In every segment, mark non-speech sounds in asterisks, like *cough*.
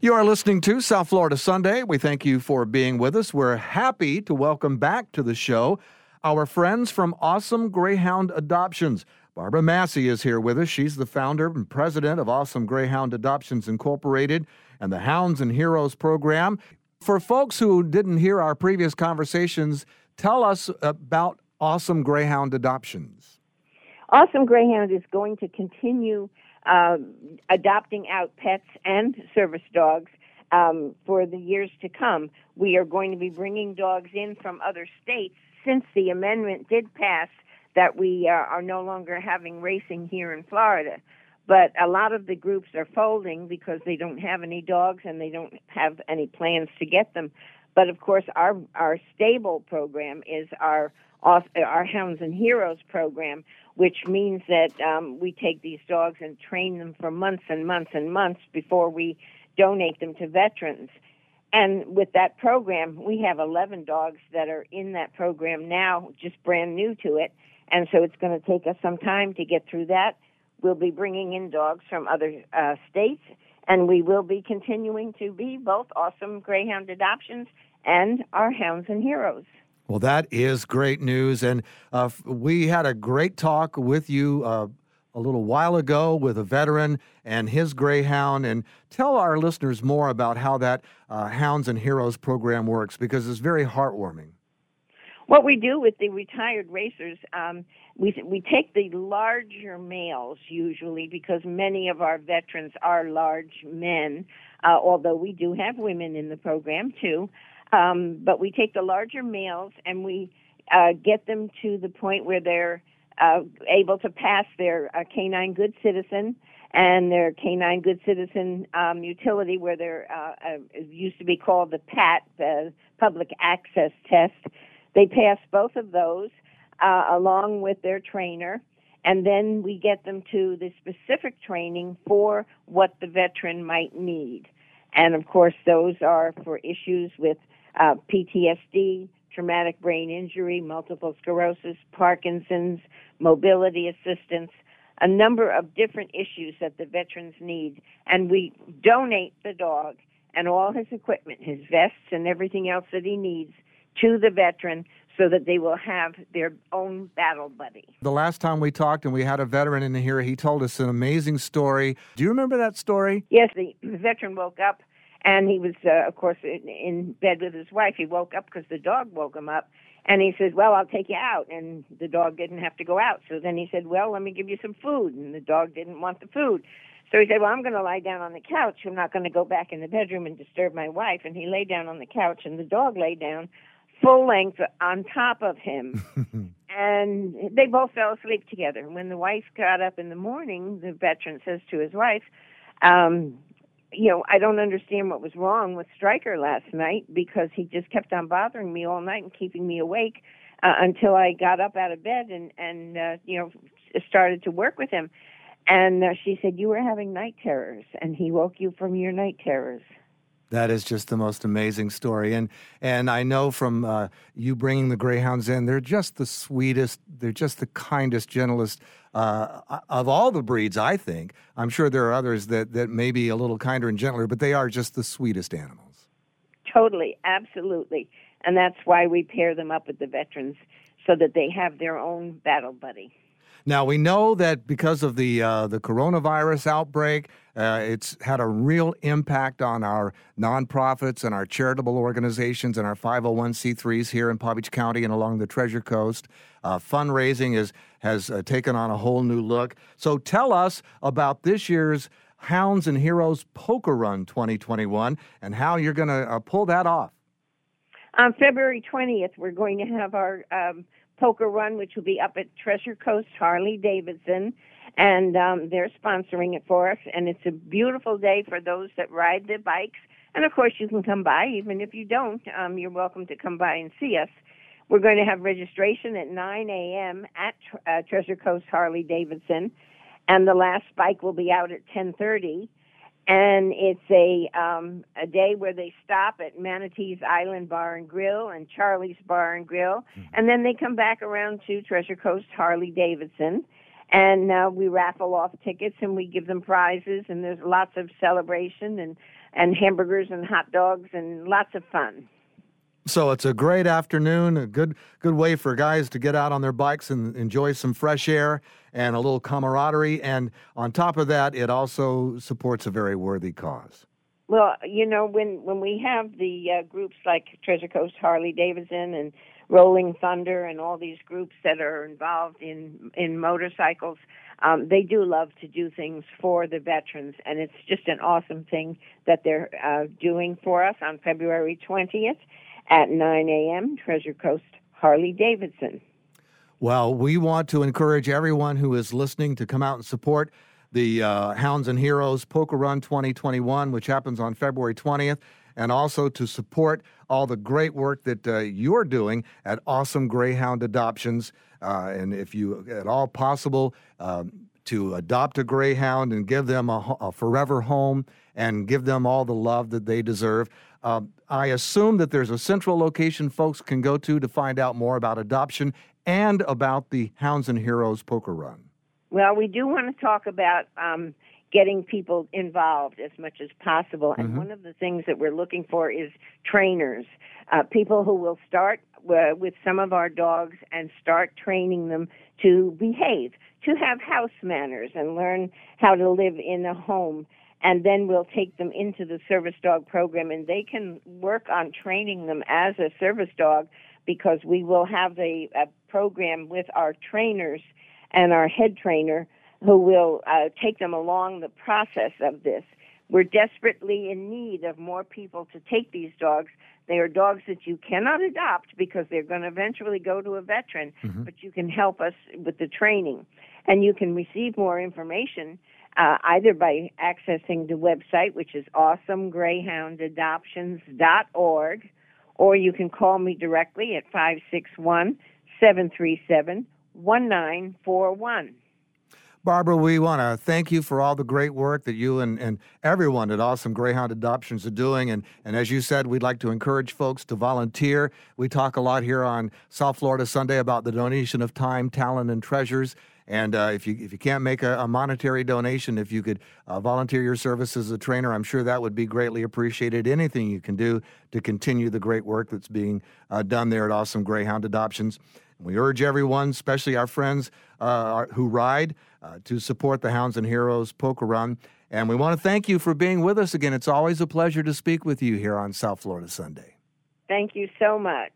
You are listening to South Florida Sunday. We thank you for being with us. We're happy to welcome back to the show our friends from Awesome Greyhound Adoptions. Barbara Massey is here with us. She's the founder and president of Awesome Greyhound Adoptions Incorporated and the Hounds and Heroes program. For folks who didn't hear our previous conversations, tell us about Awesome Greyhound Adoptions. Awesome Greyhound is going to continue uh, adopting out pets and service dogs um, for the years to come. We are going to be bringing dogs in from other states since the amendment did pass that we uh, are no longer having racing here in Florida. But a lot of the groups are folding because they don't have any dogs and they don't have any plans to get them. But of course, our our stable program is our our Hounds and Heroes program, which means that um, we take these dogs and train them for months and months and months before we donate them to veterans. And with that program, we have 11 dogs that are in that program now, just brand new to it. And so it's going to take us some time to get through that. We'll be bringing in dogs from other uh, states, and we will be continuing to be both awesome Greyhound adoptions and our Hounds and Heroes. Well, that is great news. And uh, we had a great talk with you uh, a little while ago with a veteran and his Greyhound. And tell our listeners more about how that uh, Hounds and Heroes program works because it's very heartwarming. What we do with the retired racers, um, we we take the larger males usually because many of our veterans are large men, uh, although we do have women in the program too. Um, but we take the larger males and we uh, get them to the point where they're uh, able to pass their uh, canine good citizen and their canine good citizen um, utility, where they're uh, uh, used to be called the PAT, the Public Access Test they pass both of those uh, along with their trainer, and then we get them to the specific training for what the veteran might need. And of course, those are for issues with uh, PTSD, traumatic brain injury, multiple sclerosis, Parkinson's, mobility assistance, a number of different issues that the veterans need. And we donate the dog and all his equipment, his vests and everything else that he needs to the veteran so that they will have their own battle buddy. The last time we talked and we had a veteran in here, he told us an amazing story. Do you remember that story? Yes, the veteran woke up and he was, uh, of course, in, in bed with his wife. He woke up because the dog woke him up. And he says, Well, I'll take you out. And the dog didn't have to go out. So then he said, Well, let me give you some food. And the dog didn't want the food. So he said, Well, I'm going to lie down on the couch. I'm not going to go back in the bedroom and disturb my wife. And he lay down on the couch, and the dog lay down full length on top of him. *laughs* and they both fell asleep together. When the wife got up in the morning, the veteran says to his wife, um, you know, I don't understand what was wrong with Stryker last night because he just kept on bothering me all night and keeping me awake uh, until I got up out of bed and and uh, you know started to work with him. And uh, she said, "You were having night terrors, and he woke you from your night terrors." That is just the most amazing story, and and I know from uh, you bringing the greyhounds in, they're just the sweetest, they're just the kindest, gentlest uh, of all the breeds. I think I'm sure there are others that that may be a little kinder and gentler, but they are just the sweetest animals. Totally, absolutely, and that's why we pair them up with the veterans so that they have their own battle buddy. Now we know that because of the uh, the coronavirus outbreak, uh, it's had a real impact on our nonprofits and our charitable organizations and our 501c3s here in Palm Beach County and along the Treasure Coast. Uh, fundraising is has uh, taken on a whole new look. So tell us about this year's Hounds and Heroes Poker Run 2021 and how you're going to uh, pull that off. On February 20th, we're going to have our um, poker run, which will be up at Treasure Coast Harley Davidson, and um, they're sponsoring it for us. And it's a beautiful day for those that ride the bikes. And of course, you can come by. Even if you don't, um, you're welcome to come by and see us. We're going to have registration at 9 a.m. at uh, Treasure Coast Harley Davidson, and the last bike will be out at 10:30 and it's a um, a day where they stop at Manatee's Island Bar and Grill and Charlie's Bar and Grill, mm-hmm. and then they come back around to Treasure Coast Harley Davidson, and uh, we raffle off tickets and we give them prizes, and there's lots of celebration and and hamburgers and hot dogs and lots of fun. So it's a great afternoon, a good good way for guys to get out on their bikes and enjoy some fresh air and a little camaraderie. And on top of that, it also supports a very worthy cause. Well, you know, when when we have the uh, groups like Treasure Coast Harley Davidson and Rolling Thunder and all these groups that are involved in in motorcycles, um, they do love to do things for the veterans, and it's just an awesome thing that they're uh, doing for us on February 20th at 9 a.m. Treasure Coast Harley Davidson. Well, we want to encourage everyone who is listening to come out and support the uh, Hounds and Heroes Poker Run 2021, which happens on February 20th, and also to support all the great work that uh, you're doing at Awesome Greyhound Adoptions. Uh, and if you at all possible, um, to adopt a greyhound and give them a, a, forever home and give them all the love that they deserve. Uh, I assume that there's a central location folks can go to to find out more about adoption and about the Hounds and Heroes poker run. Well, we do want to talk about um, getting people involved as much as possible. And mm-hmm. one of the things that we're looking for is trainers, uh, people who will start uh, with some of our dogs and start training them to behave, to have house manners, and learn how to live in a home and then we'll take them into the service dog program and they can work on training them as a service dog because we will have a, a program with our trainers and our head trainer who will uh, take them along the process of this. We're desperately in need of more people to take these dogs. They are dogs that you cannot adopt because they're going to eventually go to a veteran, mm-hmm. but you can help us with the training. And you can receive more information uh, either by accessing the website, which is awesomegreyhoundadoptions.org, or you can call me directly at 561 737 1941. Barbara, we want to thank you for all the great work that you and, and everyone at Awesome Greyhound Adoptions are doing. And, and as you said, we'd like to encourage folks to volunteer. We talk a lot here on South Florida Sunday about the donation of time, talent, and treasures. And uh, if you if you can't make a, a monetary donation, if you could uh, volunteer your service as a trainer, I'm sure that would be greatly appreciated. Anything you can do to continue the great work that's being uh, done there at Awesome Greyhound Adoptions. We urge everyone, especially our friends uh, who ride, uh, to support the Hounds and Heroes Poker Run. And we want to thank you for being with us again. It's always a pleasure to speak with you here on South Florida Sunday. Thank you so much.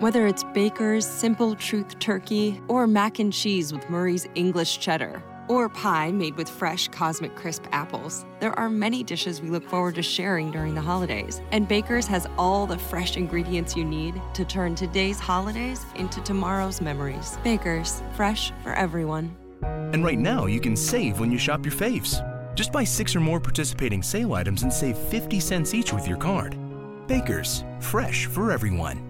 Whether it's Baker's Simple Truth Turkey, or mac and cheese with Murray's English Cheddar, or pie made with fresh Cosmic Crisp apples, there are many dishes we look forward to sharing during the holidays. And Baker's has all the fresh ingredients you need to turn today's holidays into tomorrow's memories. Baker's, fresh for everyone. And right now, you can save when you shop your faves. Just buy six or more participating sale items and save 50 cents each with your card. Baker's, fresh for everyone.